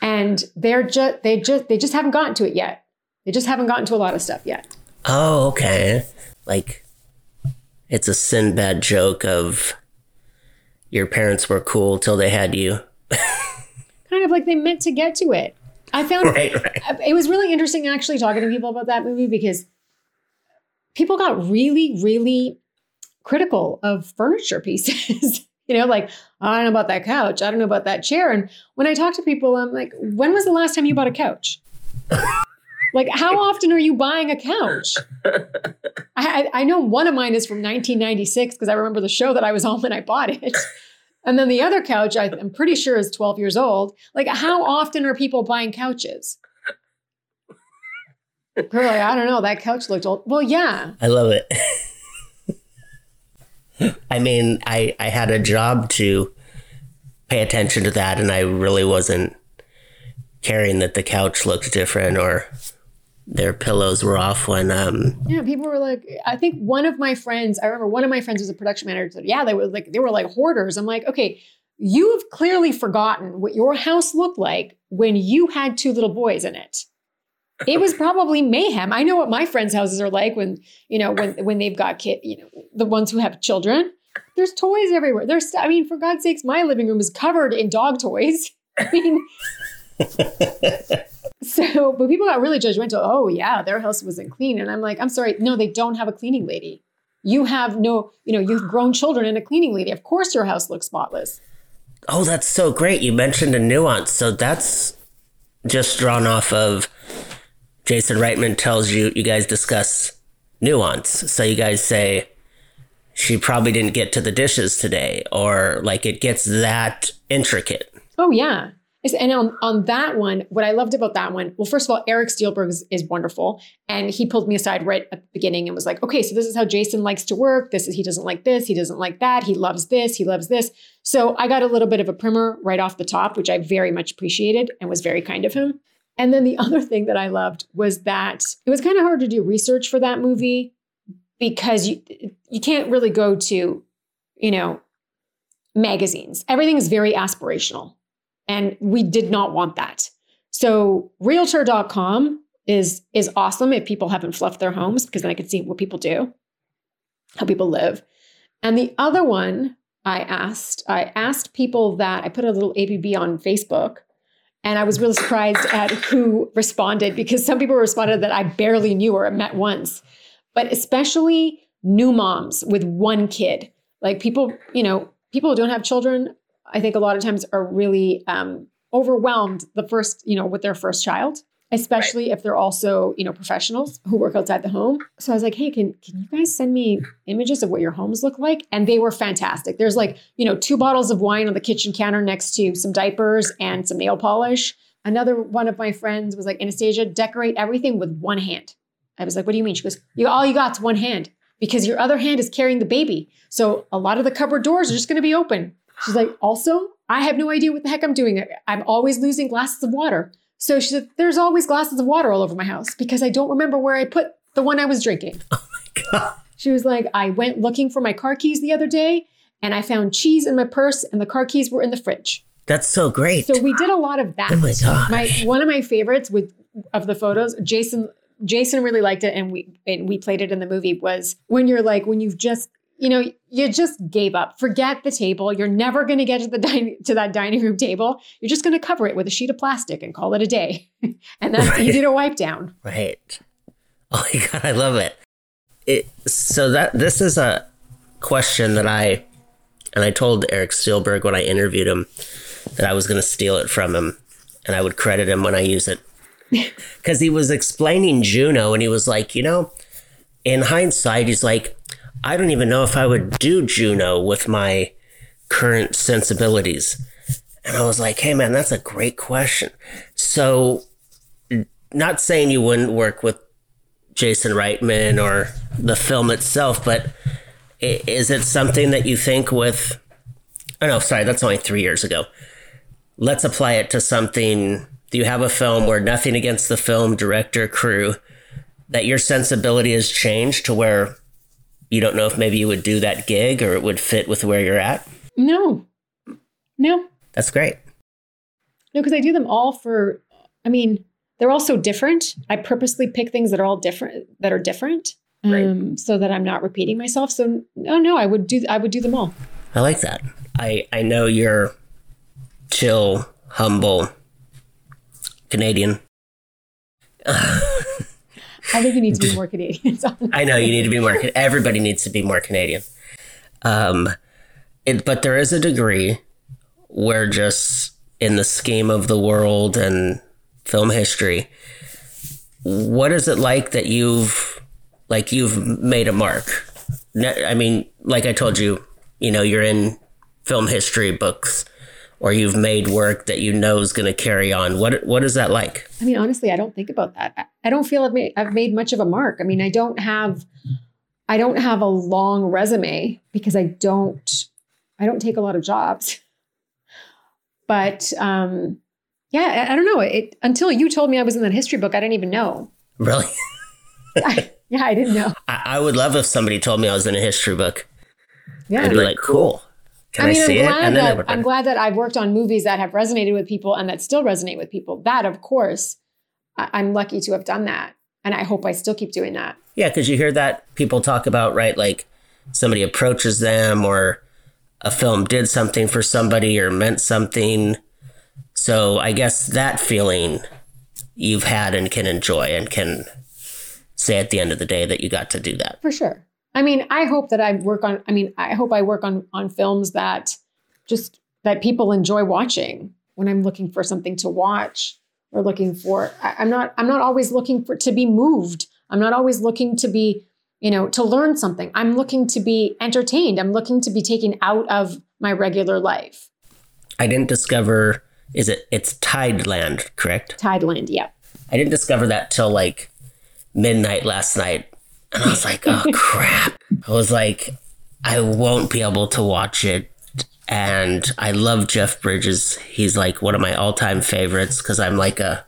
and they're just they just they just haven't gotten to it yet. They just haven't gotten to a lot of stuff yet. oh, okay. Like, it's a Sinbad joke of your parents were cool till they had you. kind of like they meant to get to it. I found *laughs* Right, right. Uh, it was really interesting actually talking to people about that movie because people got really, really critical of furniture *laughs* pieces. you know, like, oh, I don't know about that couch. I don't know about that chair. And when I talk to people, I'm like, when was the last time you bought a couch? Like, how often are you buying a couch? *laughs* I, I I know one of mine is from 1996 because I remember the show that I was on when I bought it. And then the other couch, I, I'm pretty sure, is 12 years old. Like, how often are people buying couches? They're like, I don't know. That couch looked old. Well, yeah. I love it. I mean, I I had a job to pay attention to that, and I really wasn't caring that the couch looked different or their pillows were off when um Yeah, people were like, I think one of my friends, I remember one of my friends was a production manager. Said, yeah, they were like, they were like hoarders. I'm like, okay, you have clearly forgotten what your house looked like when you had two little boys in it. It was probably mayhem. I know what my friends' houses are like when, you know, when when they've got kid, you know, the ones who have children. There's toys everywhere. There's, I mean, for God's sakes, my living room is covered in dog toys. *laughs* I mean, *laughs* so, but people got really judgmental. Oh, yeah, their house wasn't clean. And I'm like, I'm sorry. No, they don't have a cleaning lady. You have no, you know, you've grown children and a cleaning lady. Of course your house looks spotless. oh that's so great you mentioned a nuance so that's just drawn off of Jason Reitman tells you you guys discuss nuance so you guys say she probably didn't get to the dishes today or like it gets that intricate Oh, yeah. And on, on that one, what I loved about that one, well, first of all, Eric Steelberg is, is wonderful. And he pulled me aside right at the beginning and was like, okay, so this is how Jason likes to work. This is, he doesn't like this. He doesn't like that. He loves this. He loves this. So I got a little bit of a primer right off the top, which I very much appreciated and was very kind of him. And then the *laughs* other thing that I loved was that it was kind of hard to do research for that movie because you you can't really go to, you know, magazines. Everything is very aspirational. And we did not want that. So realtor.com is is awesome if people haven't fluffed their homes because then I can see what people do, how people live. And the other one I asked, I asked people that I put a little APB on Facebook and I was really surprised at who responded because some people responded that I barely knew or met once, but especially new moms with one kid. Like people, you know, people who don't have children, I think a lot of times are really um, overwhelmed the first, you know, with their first child, especially if they're also, you know, professionals who work outside the home. So I was like, hey, can can you guys send me images of what your homes look like? And they were fantastic. There's like, you know, two bottles of wine on the kitchen counter next to some diapers and some nail polish. Another one of my friends was like, Anastasia, decorate everything with one hand. I was like, what do you mean? She goes, you all you got's one hand because your other hand is carrying the baby. So a lot of the cupboard doors are just going to be open. She's like, also, I have no idea what the heck I'm doing. I'm always losing glasses of water. So she said, there's always glasses of water all over my house because I don't remember where I put the one I was drinking. *laughs* Oh my God. She was like, I went looking for my car keys the other day and I found cheese in my purse and the car keys were in the fridge. That's so great. So we did a lot of that. Oh my gosh. My one of my favorites with of the photos, Jason Jason really liked it and we and we played it in the movie was when you're like when you've just you know you just gave up. Forget the table. You're never going to get to the dining to that dining room table. You're just going to cover it with a sheet of plastic and call it a day. *laughs* and that's Right. easy to wipe down. right. Oh my god, I love it. It so that this is a question that I and I told Eric Steelberg when I interviewed him that I was going to steal it from him and I would credit him when I use it. *laughs* Cuz he was explaining Juno and he was like, you know, in hindsight he's like I don't even know if I would do Juno with my current sensibilities. And I was like, hey man, that's a great question. So not saying you wouldn't work with Jason Reitman or the film itself, but is it something that you think with? Oh no, sorry, that's only three years ago. Let's apply it to something. Do you have a film where nothing against the film, director, crew, that your sensibility has changed to where you don't know if maybe you would do that gig or it would fit with where you're at? No, no. That's great. No, because I do them all for. I mean, they're all so different. I purposely pick things that are all different that are different. Right. Um, so that I'm not repeating myself. So no, no, I would do I would do them all. I like that. I I know you're chill, humble, Canadian. *laughs* I think you need to be *laughs* more Canadian. I know you need to be more. Everybody needs to be more Canadian. Um, it, but there is a degree where just in the scheme of the world and film history. What is it like that you've like you've made a mark? I mean, like I told you, you know, you're in film history books or you've made work that you know is going to carry on. What what is that like? I mean, honestly, I don't think about that. I don't feel I've made, I've made much of a mark. I mean, I don't have I don't have a long resume because I don't I don't take a lot of jobs. But um, yeah, I, I don't know. It until you told me I was in that history book, I didn't even know. Really? *laughs* I, yeah, I didn't know. I, I, would love if somebody told me I was in a history book. Yeah, I'd be like, cool. Can I, I mean, see I'm it? glad And that. I'm glad that I've worked on movies that have resonated with people and that still resonate with people. That, of course, I, I'm lucky to have done that, and I hope I still keep doing that. Yeah, because you hear that people talk about right, like somebody approaches them or a film did something for somebody or meant something. So I guess that feeling you've had and can enjoy and can say at the end of the day that you got to do that. For sure. I mean, I hope that I work on I mean, I hope I work on on films that just that people enjoy watching when I'm looking for something to watch or looking for I, I'm not I'm not always looking for to be moved. I'm not always looking to be, you know, to learn something. I'm looking to be entertained. I'm looking to be taken out of my regular life. I didn't discover is it it's Tideland, correct? Tideland, yeah. I didn't discover that till like midnight last night. And I was like, oh crap. I was like, I won't be able to watch it. And I love Jeff Bridges. He's like one of my all time favorites because I'm like a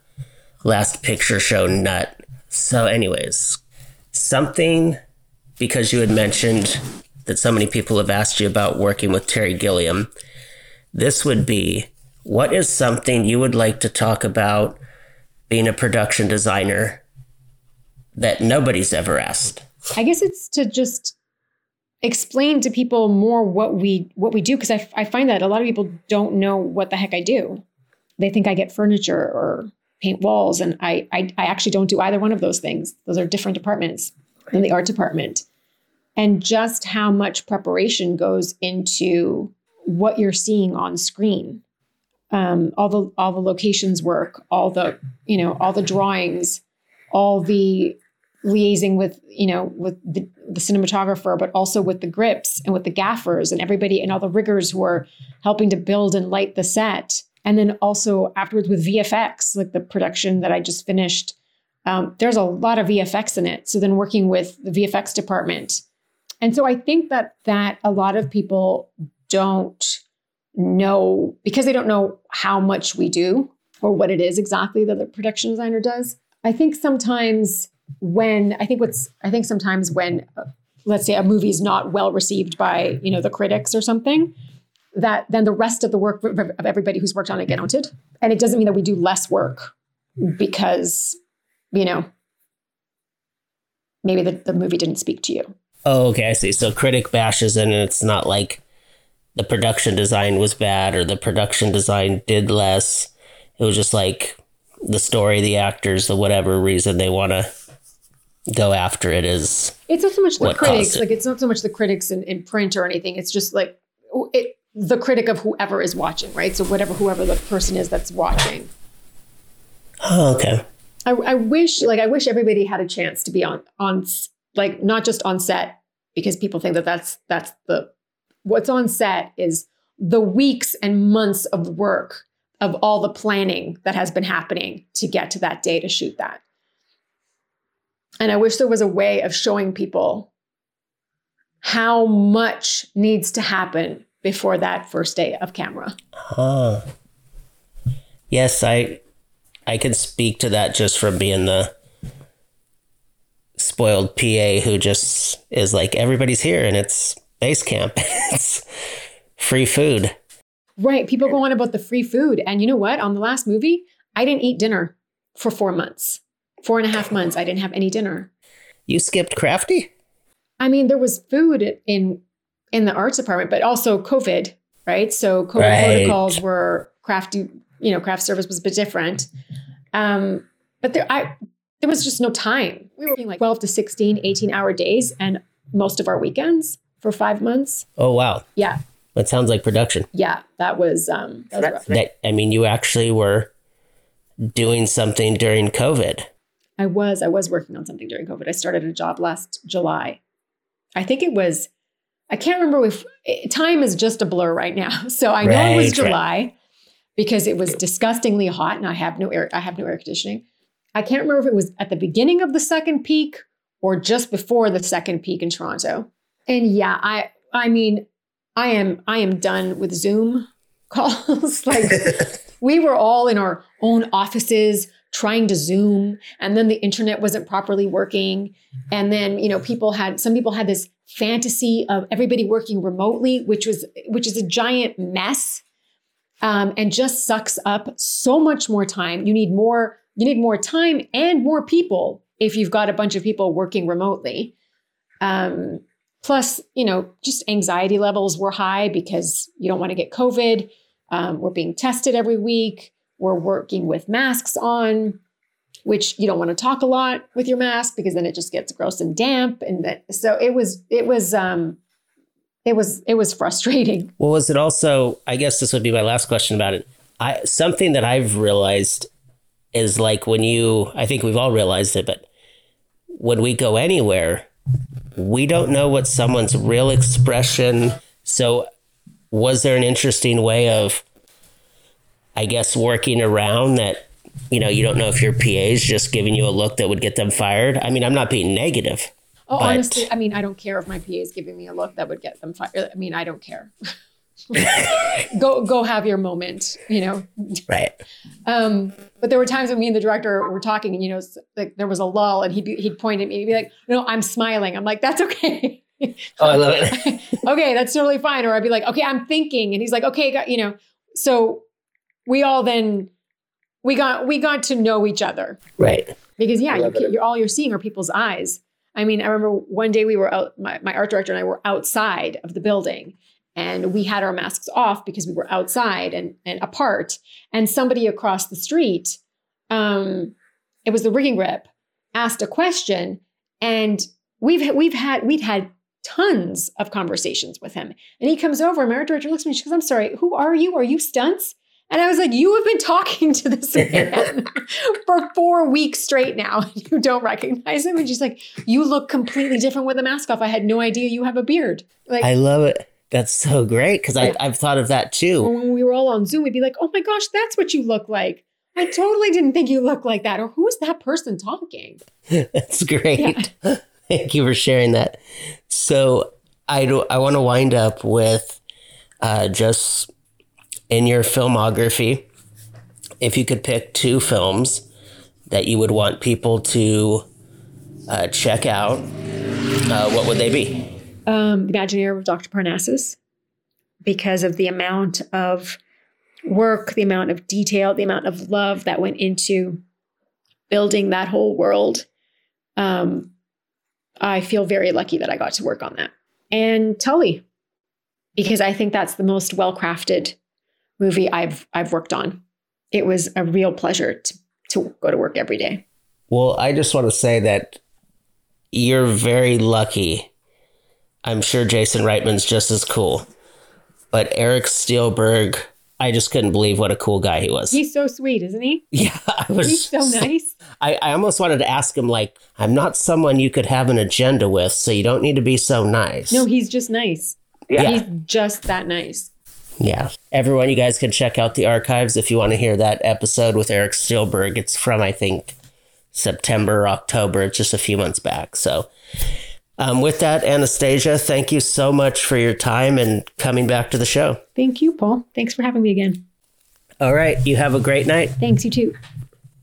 last picture show nut. So, anyways, something because you had mentioned that so many people have asked you about working with Terry Gilliam. This would be what is something you would like to talk about being a production designer that nobody's ever asked? I guess it's to just explain to people more what we what we do because I, I find that a lot of people don't know what the heck I do. They think I get furniture or paint walls, and I I, I actually don't do either one of those things. Those are different departments than the art department. And just how much preparation goes into what you're seeing on screen. Um, all the all the locations work, all the you know all the drawings, all the liaising with you know with the, the cinematographer but also with the grips and with the gaffers and everybody and all the riggers who are helping to build and light the set. And then also afterwards with vfx like the production that i just finished um, there's a lot of vfx in it. So then working with the vfx department. And so i think that that a lot of people don't know because they don't know how much we do or what it is exactly that the production designer does. I think sometimes when I think what's I think sometimes when let's say a movie is not well received by you know the critics or something that then the rest of the work of everybody who's worked on it get counted and it doesn't mean that we do less work because you know maybe the, the movie didn't speak to you. Oh okay i see. So critic bashes and it's not like the production design was bad or the production design did less. It was just like the story the actors the whatever reason they want to go after it is It's not so much the critics, it? like it's not so much the critics in, in print or anything. It's just like it, the critic of whoever is watching, right? So whatever whoever the person is that's watching. oh okay I, I wish like I wish everybody had a chance to be on on like not just on set because people think that that's that's the what's on set is the weeks and months of work of all the planning that has been happening to get to that day to shoot that. And I wish there was a way of showing people how much needs to happen before that first day of camera. Ah. Yes, I I can speak to that just from being the spoiled PA who just is like everybody's here and it's base camp. *laughs* it's free food. Right. People go on about the free food. And you know what? On the last movie, I didn't eat dinner for four months. Four and a half months, I didn't have any dinner. You skipped crafty? I mean, there was food in in the arts department, but also COVID, right? So COVID Right. protocols were crafty, you know, craft service was a bit different. Um, but there I there was just no time. We were working like 12 to 16, 18 hour days and most of our weekends for five months. Oh wow. Yeah. That sounds like production. Yeah. That was um that was rough. That I mean you actually were doing something during COVID. I was. I was working on something during COVID. I started a job last July. I think it was, I can't remember if eh, time is just a blur right now. *laughs* So I know it was Right, right. July because it was disgustingly hot and I have no air, I have no air conditioning. I can't remember if it was at the beginning of the second peak or just before the second peak in Toronto. And yeah, I I mean, I am I am done with Zoom *laughs* calls. like *laughs* we were all in our own offices trying to zoom and then the internet wasn't properly working. And then you know people had some people had this fantasy of everybody working remotely which was which is a giant mess um, and just sucks up so much more time. You need more you need more time and more people if you've got a bunch of people working remotely. Um, plus you know just anxiety levels were high because you don't want to get covid um, we're being tested every week we're working with masks on which you don't want to talk a lot with your mask because then it just gets gross and damp and that, so it was it was um it was it was frustrating Well, was it also? I guess this would be my last question about it. I something that I've realized is like when you. I think we've all realized it, but when we go anywhere, we don't know what someone's real expression. So, was there an interesting way of, I guess, working around that? You know, you don't know if your PA is just giving you a look that would get them fired. I mean, I'm not being negative. oh But- honestly i mean i don't care if my pa is giving me a look that would get them fired i mean i don't care *laughs* go go have your moment you know Right. Um, but there were times when me and the director were talking, and you know, like there was a lull, and he'd be, he'd point at me, and he'd be like, "No, I'm smiling." I'm like, "That's okay." *laughs* Oh, I love it. *laughs* okay, that's totally fine. Or I'd be like, "Okay, I'm thinking," and he's like, "Okay, got, you know." So we all then we got we got to know each other right. because yeah, you, can, you're all you're seeing are people's eyes. I mean, I remember one day we were out, my, my art director and I were outside of the building and we had our masks off because we were outside and, and apart. And somebody across the street, um, it was the rigging rep, asked a question and we've, we've had, we'd had tons of conversations with him. And he comes over and my art director looks at me, she goes, I'm sorry, who are you? Are you stunts? And I was like, you have been talking to this *laughs* man for four weeks straight now. and You don't recognize him. And she's like, you look completely different with a mask off. I had no idea you have a beard. Like I love it. That's so great because Yeah. I've thought of that too. when we were all on Zoom, we'd be like, oh my gosh, that's what you look like. I totally didn't think you looked like that. Or who's that person talking? *laughs* That's great. Thank you for sharing that. So I do, I want to wind up with uh, just in your filmography, if you could pick two films that you would want people to uh, check out, uh, what would they be? um, the Imaginarium of Dr. Parnassus because of the amount of work, the amount of detail, the amount of love that went into building that whole world. Um, I feel very lucky that I got to work on that. And Tully, because I think that's the most well crafted movie I've I've worked on. It was a real pleasure to to go to work every day. Well, I just want to say that you're very lucky. I'm sure Jason Reitman's just as cool. But Eric Steelberg, I just couldn't believe what a cool guy he was. He's so sweet, isn't he? Yeah, *laughs* I was. He's so nice. I, I almost wanted to ask him, like, I'm not someone you could have an agenda with, so you don't need to be so nice. No, he's just nice. Yeah. He's just that nice. Yeah. Everyone, you guys can check out the archives if you want to hear that episode with Eric Steelberg. It's from, I think, September, October. It's just a few months back. So, um, with that, Anastasia, thank you so much for your time and coming back to the show. Thank you, Paul. Thanks for having me again. All right. You have a great night. Thanks, you too.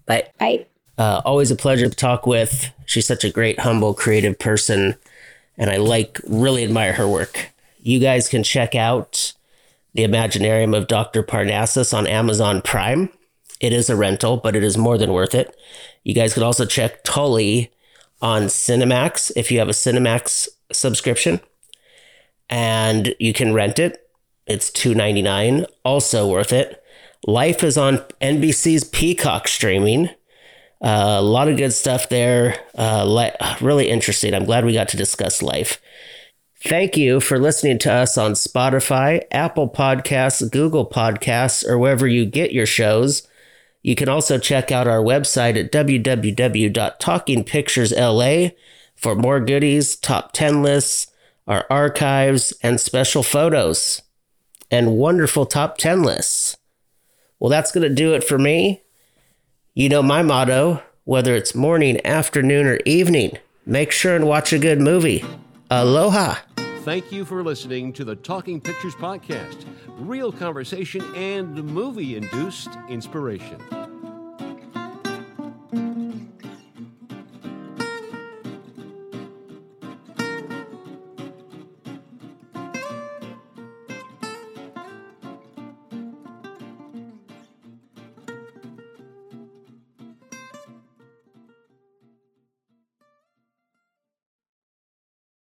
Bye. Bye. Uh, always a pleasure to talk with. She's such a great, humble, creative person, and I like, really admire her work. You guys can check out The Imaginarium of Dr. Parnassus on Amazon Prime. It is a rental, but it is more than worth it. You guys can also check Tully on Cinemax if you have a Cinemax subscription, and you can rent it. It's two ninety nine, also worth it. Life is on NBC's Peacock streaming. Uh, a lot of good stuff there. Uh, li- really interesting. I'm glad we got to discuss life. Thank you for listening to us on Spotify, Apple Podcasts, Google Podcasts, or wherever you get your shows. You can also check out our website at www.talkingpicturesla for more goodies, top 10 lists, our archives, and special photos, and wonderful top 10 lists. Well, that's going to do it for me. You know my motto whether it's morning, afternoon, or evening, make sure and watch a good movie. Aloha. Thank you for listening to the Talking Pictures Podcast real conversation and movie induced inspiration.